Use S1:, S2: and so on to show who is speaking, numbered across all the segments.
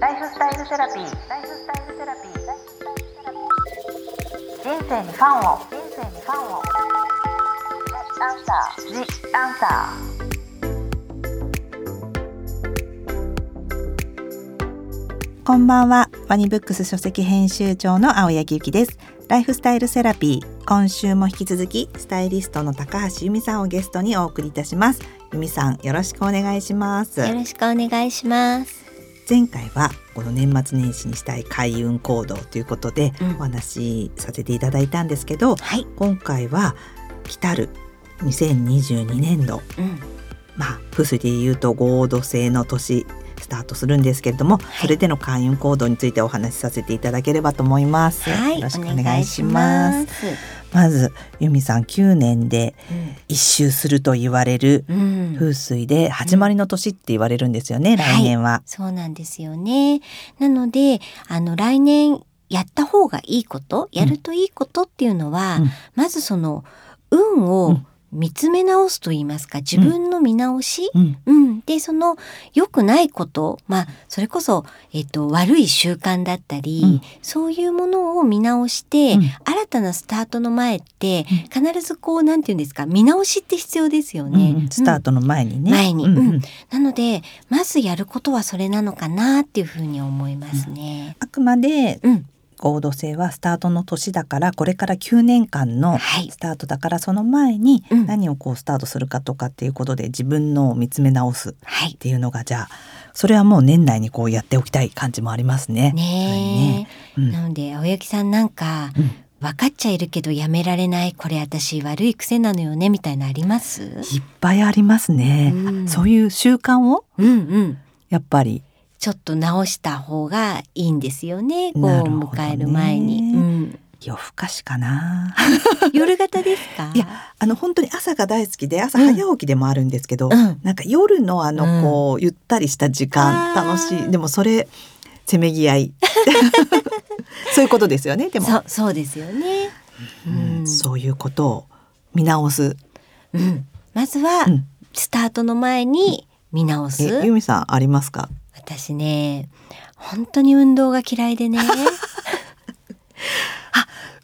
S1: ライフスタイルセラピー。ライフスタイルセラピー。人生にファンを。人生にファンを。アンサー。ジアンサ
S2: こんばんはワニブックス書籍編集長の青柳ゆきですライフスタイルセラピー今週も引き続きスタイリストの高橋由美さんをゲストにお送りいたします由美さんよろしくお願いします
S3: よろしくお願いします。
S2: 前回はこの年末年始にしたい開運行動ということで
S3: うん
S2: お話しさせていただいたんですけど、
S3: はい。
S2: 今回は来たる2022年度
S3: うん。
S2: まあ風水で言うと合土星の年スタートするんですけれども、それでの開運行動についてお話しさせていただければと思います。
S3: はい。
S2: よろしくお
S3: お
S2: 願いします。
S3: す。
S2: まず由美さん9年で一周すると言われる
S3: うん。
S2: 風水で始まりの年って言われるんですよね、来年は。
S3: そうなんですよね。なので、あの来年やった方がいいこと、やるといいことっていうのは、
S2: うん
S3: まずその運
S2: う
S3: を
S2: ん
S3: 見つめ直すと言いますか、自分の見直し？
S2: うん。
S3: うん、でその良くないことまあそれこそ、えっと、悪い習慣だったり、
S2: うん。
S3: そういうものを見直して、
S2: うん。
S3: 新たなスタートの前って必ずこうなんて言うんですか見直しって必要ですよ
S2: うん
S3: ね。
S2: うん。スタートの前にね。
S3: 前に。
S2: うん
S3: なのでまずやることはそれなのかなっていうふうに思いますね。
S2: あくまで
S3: うん、
S2: 合土星はスタートの年だからこれから9年間の
S3: はい。
S2: スタートだからその前に
S3: うん。
S2: 何をこうスタートするかとかっていうことで自分のを見つめ直すっ
S3: はい。
S2: ていうのがじゃあそれはもう年内にこうやっておきたい感じもありますね。
S3: ねえ、
S2: うん。
S3: なので青柳さんなんか、
S2: うん。
S3: 分かっちゃいるけどやめられないこれ私悪い癖なのよねみたいなのあります？
S2: いっぱいありますね。
S3: うん。
S2: そういう習慣を？
S3: うんうん。
S2: やっぱり
S3: ちょっと直した方がいいんですよね。こう迎える前に。うん、
S2: 夜更かしかな。
S3: 夜型ですか？
S2: いやあの本当に朝が大好きで朝早起きでもあるんですけど、
S3: うん
S2: なんか夜のあ
S3: うん
S2: のこうゆったりした時間楽しいでもそれせめぎ合い そういうことですよねでも
S3: そうそうですよね。
S2: うん
S3: うん
S2: そういうことを見直す。
S3: うん、まずは、
S2: うん
S3: スタートの前に見直す。
S2: え由美さんありますか？
S3: 私ね本当に運動が嫌いでね。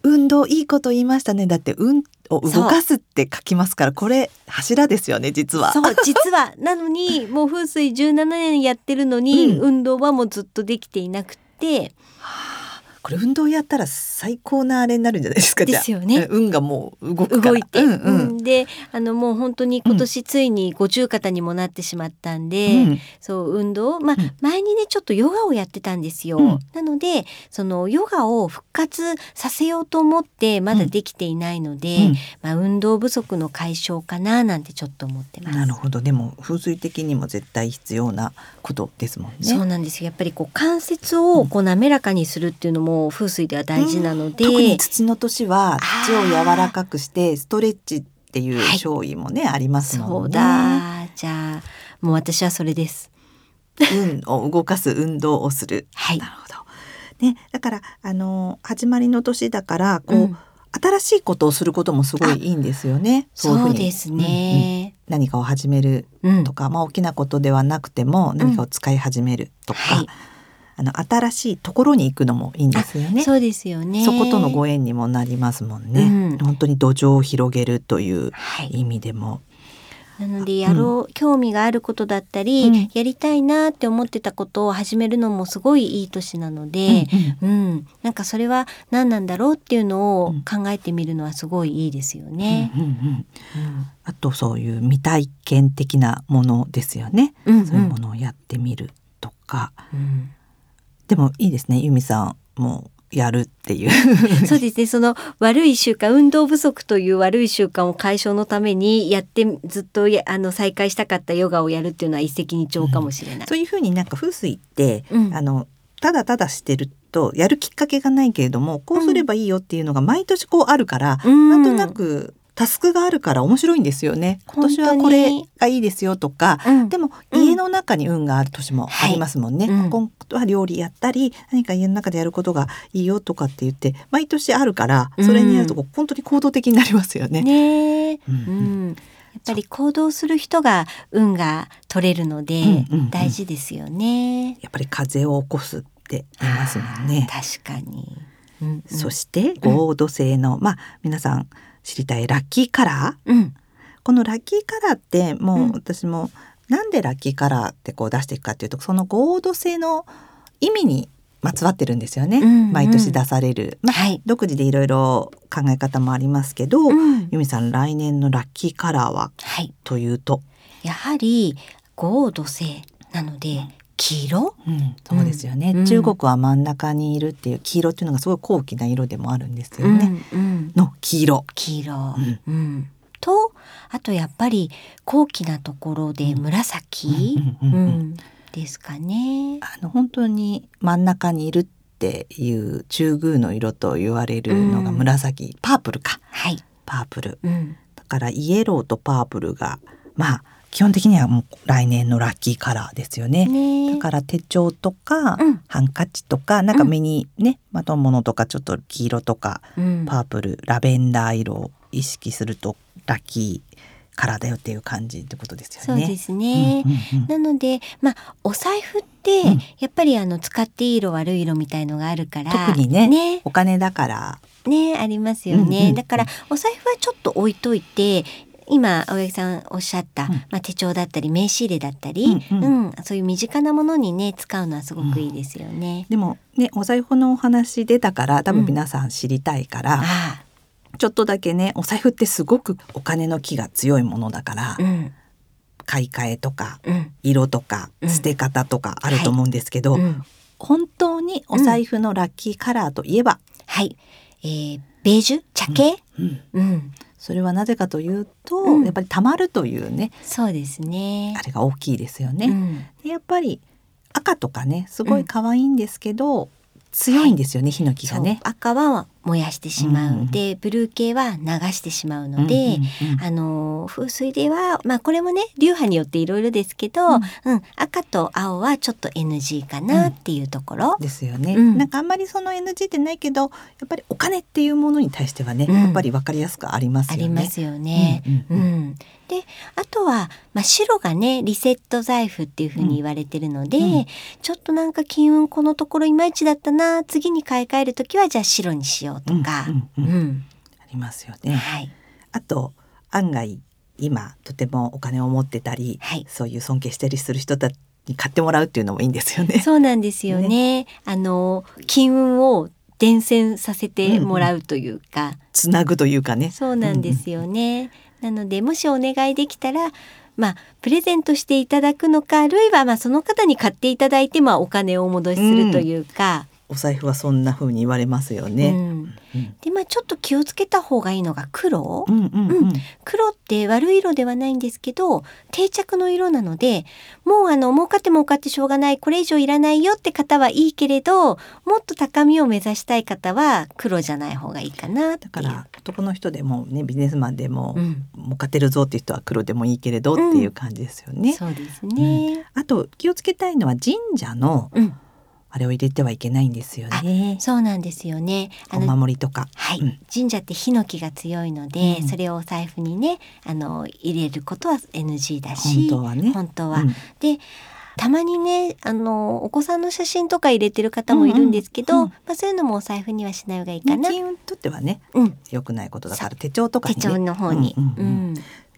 S2: 運動いいこと言いましたねだって運を動かすって書きますからこれ柱ですよね実は。
S3: そう実はなのにもう風水17年やってるのに、
S2: うん
S3: 運動はもうずっとできていなくて。
S2: これ運動やったら最高なあれになるんじゃないですか？
S3: ですよね。
S2: 運がもう動
S3: いて、
S2: うんうん。
S3: うん。であのもう本当に今年ついに五十肩にもなってしまったんで、
S2: うん。
S3: そう運動まあ、
S2: うん。
S3: 前にねちょっとヨガをやってたんですよ、
S2: うん。
S3: なのでそのヨガを復活させようと思ってまだできていないので、
S2: うん。
S3: まあ、運動不足の解消かななんてちょっと思ってます。
S2: なるほど。でも風水的にも絶対必要なことですもんね。
S3: そうなんですよ。やっぱりこう関節をこう滑らかにするっていうのも風水では大事なので、
S2: 特に土の年は土を柔らかくしてストレッチっていう
S3: はい
S2: 勝意もね、ありますもんね。
S3: そうだじゃあもう私はそれです。
S2: 運を動かす運動をする。
S3: はい
S2: なるほど。ね、だからあの始まりの年だからこう、
S3: うん
S2: 新しいことをすることもすごいいいんですよね。いふに
S3: そうです
S2: うんうん
S3: ね。
S2: 何かを始める
S3: うん
S2: とか、まあ大きなことではなくても何かを使い始めるとか、
S3: はい
S2: あの新しいところに行くのもいいんですよね。
S3: そうですよね。
S2: そことのご縁にもなりますもんね。
S3: うん
S2: 本当に土壌を広げるという
S3: はい。
S2: 意味でも。
S3: なのでやろう、興味があることだったり、
S2: うん
S3: やりたいなって思ってたことを始めるのもすごいいい年なので、
S2: うん
S3: うん、なんかそれは何なんだろうっていうのを
S2: うん
S3: 考えてみるのはすごいいいですよね。
S2: うんうんうんあとそういう未体験的なものですよね。
S3: うんうん
S2: そういうものをやってみるとか。
S3: うん
S2: でもいいですね。由美さんもやるっていう。
S3: そうですねその悪い習慣運動不足という悪い習慣を解消のためにやってずっとやあの再開したかったヨガをやるっていうのは一石二鳥かもしれない。
S2: そういうふうになんか風水って、
S3: うん
S2: あのただただしてるとやるきっかけがないけれどもこうすればいいよっていうのが毎年こうあるから、
S3: うん
S2: なんとなくタスクがあるから面白いんですよね。今年はこれがいいですよとか、
S3: うん
S2: でも
S3: うん
S2: 家の中に運がある年もありますもんね。今度は料理やったり何か家の中でやることがいいよとかって言って毎年あるからそれにやると本当に行動的になりますよね。
S3: ねえ、
S2: うん
S3: うんやっぱり行動する人が運が取れるので
S2: うんうんうん
S3: 大事ですよね。
S2: やっぱり風を起こすって言いますもんね。
S3: 確かに。うんうん。
S2: そして合土星の、まあ皆さん知りたいラッキーカラー。
S3: うん。
S2: このラッキーカラーっても
S3: うん。
S2: う私もなんでラッキーカラーってこう出していくかっていうとその合土星の意味にまつわってるんですよね、
S3: うんうん。
S2: 毎年出される、まあ
S3: はい。
S2: 独自でいろいろ考え方もありますけど、
S3: うん。
S2: 由美さん来年のラッキーカラーは？
S3: はい。
S2: というと、
S3: やはり合土星なので黄色？
S2: そうですよね、
S3: うん
S2: 中国は真ん中にいるっていう黄色っていうのがすごい高貴な色でもあるんですよね、
S3: うんうん
S2: の黄色
S3: 黄色。
S2: うん
S3: うん。とあとやっぱり高貴なところで紫？
S2: うんうんうんうん
S3: うんですかね。
S2: あの本当に真ん中にいるっていう中宮の色と言われるのが
S3: うん
S2: 紫、パープルか
S3: はい。
S2: パープル
S3: うん。
S2: だからイエローとパープルがまあ基本的にはもう来年のラッキーカラーですよね。
S3: ね。
S2: だから手帳とか、
S3: うん。
S2: ハンカチとかなんか目にね、まとうものとかちょっと黄色とか
S3: うん。
S2: パープルラベンダー色を意識するとラッキーカラーだよっていう感じってことですよね。
S3: そうですね。
S2: うんうんうん
S3: なので、まあ、お財布って、
S2: うん。
S3: やっぱりあの使っていい色悪い色みたいのがあるから
S2: 特にね
S3: ね。
S2: お金だから。
S3: ねありますよね、
S2: うんうん。
S3: だからお財布はちょっと置いといて今青柳さんおっしゃった、
S2: うん。
S3: まあ、手帳だったり名刺入れだったり、
S2: う
S3: うん。ん。そういう身近なものにね使うのはすごくいいですよね。
S2: でもねお財布のお話出たから多分皆さん知りたいから、
S3: あ
S2: ちょっとだけねお財布ってすごくお金の気が強いものだから、買い替えとか
S3: うん。
S2: 色とか
S3: うん。
S2: 捨て方とかあると思うんですけど、
S3: うん。
S2: 本当にお財布のラッキーカラーといえば、
S3: はい、えー、ベージュ？茶系、
S2: うん。
S3: うん
S2: それはなぜかというと、
S3: うん
S2: やっぱりたまるというね
S3: そうですね
S2: あ。れが大きいですよね。
S3: うん
S2: でやっぱり赤とかねすごい可愛いんですけど、強いんですよね、ヒノキがね。
S3: 赤は燃やしてしまう、
S2: うん。
S3: でブルー系は流してしまうので、
S2: うんうんうん。
S3: あの風水ではまあこれもね流派によっていろいろですけど、
S2: う
S3: うんん赤と青はちょっと NG かなっていうところ。
S2: ですよね、
S3: うん。
S2: なんかあんまりその NG ってないけどやっぱりお金っていうものに対してはね、
S3: うん。
S2: やっぱり分かりやすくあります
S3: あ
S2: よね。
S3: りますよね。
S2: う
S3: うんん。
S2: うん。
S3: であとは、まあ、白がねリセット財布っていう風に言われてるので、
S2: うん。
S3: ちょっとなんか金運このところいまいちだったな次に買い替える時はじゃあ白にしようとか。
S2: うんうんうん
S3: うん
S2: ありますよね。
S3: はい
S2: あと案外今とてもお金を持ってたり、
S3: はい
S2: そういう尊敬したりする人たちに買ってもらうっていうのもいいんですよね。
S3: そうなんですよね。あの金運を伝染させてもらうというか、
S2: つなぐというかね。
S3: そうなんですよね。なのでもしお願いできたら。まあ、プレゼントしていただくのかあるいはまあその方に買っていただいてまあお金をお戻しするというか、
S2: お財布はそんな風に言われますよね。
S3: うん。
S2: うん。
S3: でまあちょっと気をつけた方がいいのが黒、
S2: うんうんうん。
S3: 黒って悪い色ではないんですけど定着の色なのでもうあの儲かって儲かってしょうがないこれ以上いらないよって方はいいけれどもっと高みを目指したい方は黒じゃない方がいいかな
S2: だから男の人でもねビジネスマンでも、
S3: うん。
S2: 儲かってるぞっていう人は黒でもいいけれどっていう感じですよね。
S3: そうですね。
S2: あと気をつけたいのは神社の
S3: うん、
S2: あれを入れてはいけないんですよね。
S3: そうなんですよね。あ
S2: お
S3: の
S2: 守りとか。
S3: はい、
S2: うん
S3: 神社ってヒノキが強いので、
S2: うん
S3: それをお財布にねあの入れることは NG だし
S2: 本当はね。
S3: 本当は
S2: うん
S3: でたまにねあのお子さんの写真とか入れてる方もいるんですけど、
S2: うんうんうん
S3: まあ、そういうのもお財布にはしない方がいいかな。
S2: 金運にとってはね
S3: うん、
S2: 良くないことだから手帳とかにね
S3: 手帳の方に。
S2: うんうんうん
S3: うん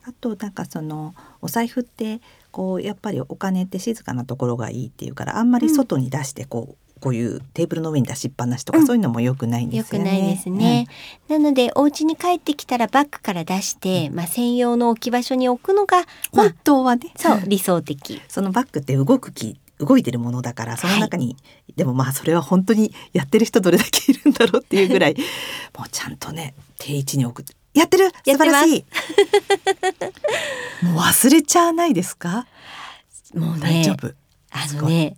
S2: あとなんかそのお財布ってこうやっぱりお金って静かなところがいいっていうからあんまり外に出してこう、こういうテーブルの上に出しっぱなしとか、
S3: うん
S2: そういうのも良くないんですよね。
S3: ないですね、なのでお家に帰ってきたらバッグから出して、まあ、専用の置き場所に置くのが、
S2: うん。
S3: まあ
S2: 本、当はね、
S3: そう理想的。
S2: そのバッグって動く気動いてるものだからその中に、でもまあそれは本当にやってる人どれだけいるんだろうっていうぐらいもうちゃんとね定位置に置くやってる。素晴らしい。もう忘れちゃわないですか、
S3: もうね
S2: 大丈夫。
S3: あのね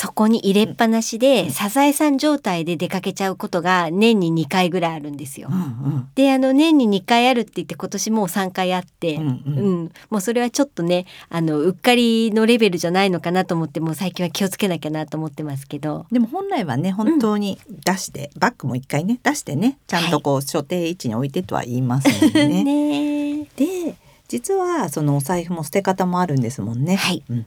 S3: そこに入れっぱなしで、サザエさん状態で出かけちゃうことが年に2回ぐらいあるんですよ。
S2: うんうん
S3: であの年に2回あるって言って今年もう3回あって、
S2: うん
S3: う
S2: うん。
S3: んもうそれはちょっとねあのうっかりのレベルじゃないのかなと思ってもう最近は気をつけなきゃなと思ってますけど。
S2: でも本来はね本当に出して、バッグも一回ね出してねちゃんとこう所定位置に置いてとは言いますのでね。
S3: ねえ
S2: で実はそのお財布も捨て方もあるんですもんね。
S3: はい
S2: うんうん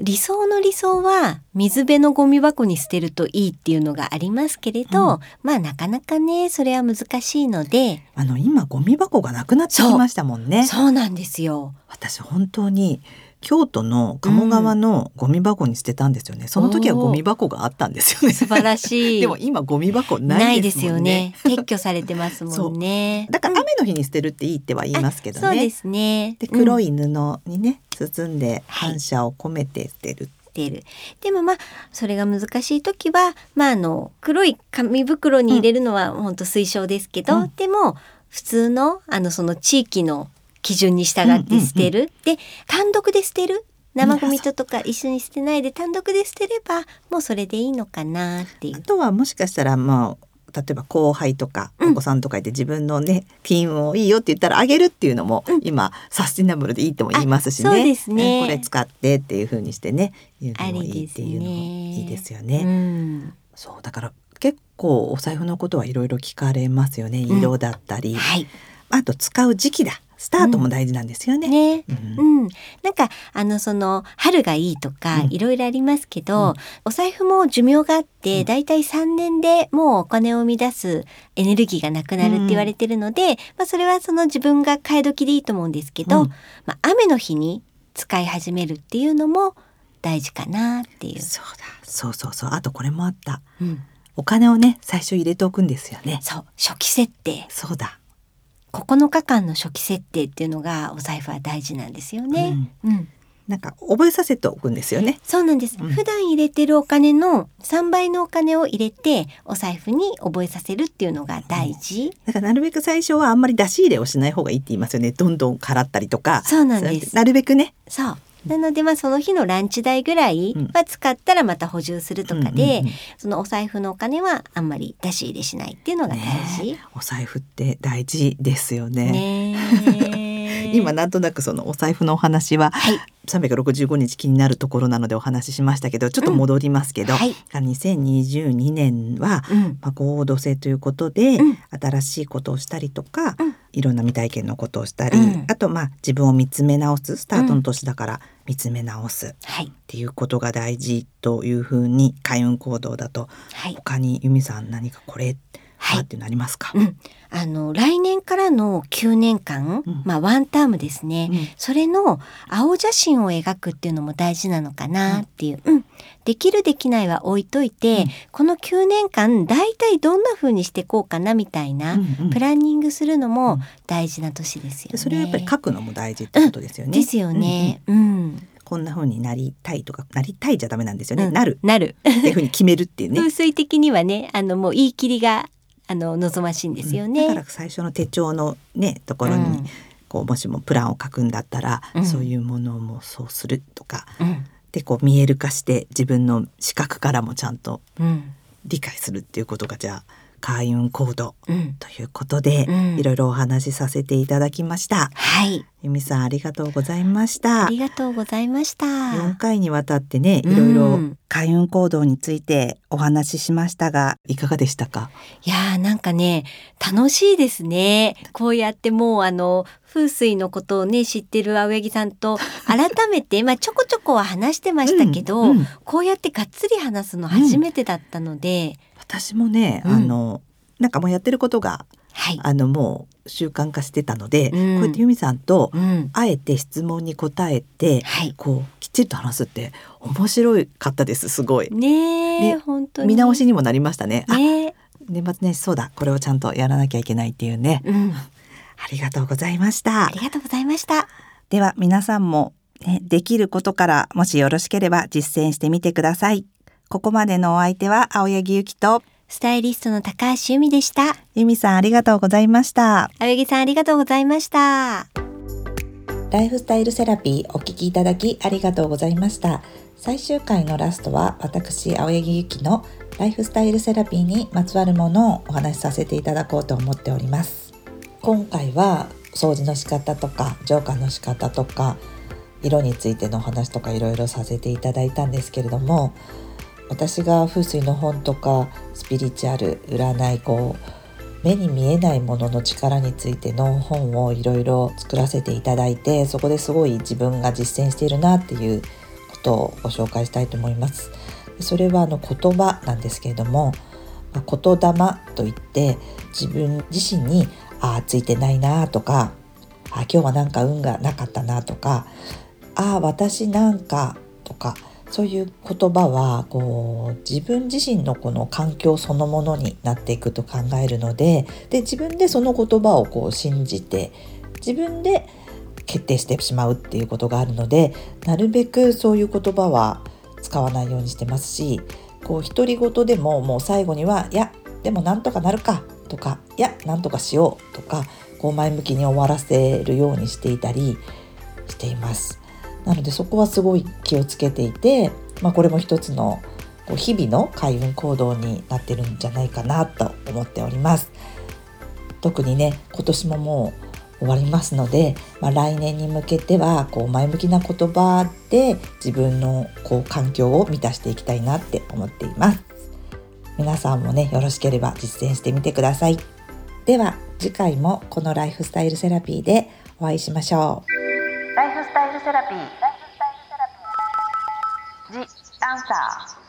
S3: 理想の理想は水辺のゴミ箱に捨てるといいっていうのがありますけれど、
S2: うん
S3: まあなかなかねそれは難しいので
S2: あの今ゴミ箱がなくなってきましたもんね。
S3: そうなんですよ。
S2: 私本当に京都の鴨川のゴミ箱に捨てたんですよね。その時はゴミ箱があったんですよね。
S3: 素晴らしい。
S2: でも今ゴミ箱
S3: な
S2: ないい
S3: で
S2: です
S3: よね
S2: ね。。
S3: 撤去されてますもんね。
S2: だから雨の日に捨てるっていいっては言いますけどね。
S3: そうですね。
S2: で黒
S3: い
S2: い布にね包んで
S3: はい
S2: 感謝を込めて捨てる。
S3: てる。でもまあそれが難しい時はまああの黒い紙袋に入れるのは本当推奨ですけど、
S2: うん
S3: でも普通のあのその地域の基準に従って捨てる、で単独で捨てる？生ゴミととか一緒に捨てないで単独で捨てればもうそれでいいのかなっていう。
S2: あ。とはもしかしたらまあ例えば後輩とか
S3: うん。
S2: お子さんとかいて自分のね金運をいいよって言ったらあげるっていうのも
S3: うん。
S2: 今サスティナブルでいいとも言いますしね。
S3: あそうですね。
S2: これ使ってっていう風にしてね言うのもいいっていうのもいいですよね。
S3: うん。
S2: そうだから結構お財布のことはいろいろ聞かれますよね。
S3: うん。
S2: 色だったり、
S3: はい。
S2: あと使う時期だ。スタートも大事なんですよね。
S3: ね
S2: うん
S3: うん、なんかあのその春がいいとか
S2: うん
S3: いろいろありますけど、
S2: うん
S3: お財布も寿命があって、
S2: うん
S3: だいたい3年でもうお金を生み出すエネルギーがなくなるって言われてるので、まあ、それはその自分が替え時でいいと思うんですけど、
S2: うん
S3: まあ、雨の日に使い始めるっていうのも大事かなっていう。
S2: そうだ。そうそうそう。あとこれもあった。
S3: うん、
S2: お金をね最初入れておくんですよね。
S3: そう初期設定
S2: そうだ。
S3: 9日間の初期設定っていうのがお財布は大事なんですよね。うん
S2: なんか覚えさせておくんですよね。
S3: そうなんです、
S2: うん
S3: 普段入れてるお金の3倍のお金を入れてお財布に覚えさせるっていうのが大事、
S2: だからなるべく最初はあんまり出し入れをしない方がいいって言いますよね。どんどん払ったりとか。
S3: そうなんです
S2: なるべくね。
S3: そうなのでまあその日のランチ代ぐらいは使ったらまた補充するとかで、
S2: うんうんうん。
S3: そのお財布のお金はあんまり出し入れしないっていうのが大事。
S2: ねお財布って大事ですよね。
S3: ねえ。
S2: 今なんとなくそのお財布のお話は
S3: はい。
S2: 365日気になるところなのでお話ししましたけどちょっと戻りますけど、
S3: はい。
S2: 2022年は、
S3: うん。
S2: まあ、合同性ということで、
S3: うん。
S2: 新しいことをしたりとか、
S3: うん
S2: いろんな未体験のことをしたり、
S3: うん。
S2: あとまあ自分を見つめ直す。スタートの年だから見つめ直す。っ
S3: はい。
S2: ていうことが大事というふうに開運行動だと
S3: はい。
S2: 他に由美さん何かこれ
S3: はい。
S2: はっていうのありますか、
S3: うん、あの来年からの9年間、
S2: うん。
S3: まあワンタームですね、
S2: うん。
S3: それの青写真を描くっていうのも大事なのかなっていう、うん。できるできないは置いといて、
S2: うん。
S3: この9年間大体どんな風にしていこうかなみたいな、プランニングするの
S2: う
S3: も
S2: ん。
S3: 大事な年ですよね。
S2: でそれはやっぱり書くのも大事ってことですよね。
S3: ですよね。うん。
S2: こんな風になりたいとかなりたいじゃダメなんですよね。
S3: うん。
S2: なる。
S3: なる。
S2: っていう風に決めるっていうね。
S3: 風水的にはね、あのもう言い切りがあの望ましいんですよね。
S2: だから最初の手帳のねところに、
S3: うん。
S2: こうもしもプランを書くんだったら、
S3: うん。
S2: そういうものもそうするとか
S3: うん。
S2: でこう見える化して自分の視覚からもちゃんと
S3: うん。
S2: 理解するっていうことがじゃあ開運行動
S3: うん、
S2: ということで、
S3: うん。
S2: いろいろお話しさせていただきました。
S3: はい、
S2: 由美さんありがとうございました。
S3: あ。りがとうございました。
S2: 4回にわたってね
S3: うん。
S2: いろいろ開運行動についてお話ししましたがいかがでしたか？
S3: いやーなんかね楽しいですね。こうやってもうあの風水のことをね知ってる青柳さんと 改めてまあちょこちょこは話してましたけど、
S2: うんうん。
S3: こうやってがっつり話すの初めてだったので、
S2: 私もね、
S3: うん
S2: あのなんかもうやってることが
S3: はい、
S2: あのもう習慣化してたので、
S3: うん
S2: こうやって由美さんと
S3: うん、
S2: あえて質問に答えて、
S3: はい
S2: こうきっちりと話すって面白かったですすごい。ね
S3: 本当に
S2: 見直しにもなりましたね。あ
S3: ねえ
S2: 年末年始そうだこれをちゃんとやらなきゃいけないっていうね。
S3: うん
S2: ありがとうございました
S3: あ。りがとうございました
S2: では皆さんも、ね、できることからもしよろしければ実践してみてください。ここまでのお相手は青柳ゆきと
S3: スタイリストの高橋由美でした
S2: 由美さんありがとうございました。
S3: 青柳さんありがとうございました
S2: ライフスタイルセラピーお聞きいただきありがとうございました。最終回のラストは私、青柳ゆきのライフスタイルセラピーにまつわるものをお話しさせていただこうと思っております。今回は掃除の仕方とか浄化の仕方とか色についてのお話とかいろいろさせていただいたんですけれども私が風水の本とかスピリチュアル占いこう目に見えないものの力についての本をいろいろ作らせていただいてそこですごい自分が実践しているなっていうことをご紹介したいと思います。それはあの言葉なんですけれども言霊といって自分自身にああついてないなとかあ今日はなんか運がなかったなとかああ私なんかとかそういう言葉はこう自分自身のこの環境そのものになっていくと考えるのでで自分でその言葉をこう信じて自分で決定してしまうっていうことがあるのでなるべくそういう言葉は使わないようにしてますしこう独り言でももう最後には「いやでもなんとかなるか」とか「いやなんとかしよう」とかこう前向きに終わらせるようにしていたりしています。なのでそこはすごい気をつけていて、まあ、これも一つのこう日々の開運行動になってるんじゃないかなと思っております。特にね今年ももう終わりますので、まあ、来年に向けてはこう前向きな言葉で自分のこう環境を満たしていきたいなって思っています。皆さんもねよろしければ実践してみてください。では次回もこのライフスタイルセラピーでお会いしましょ
S1: ライフスタイルセラピー。ジ・アンサー。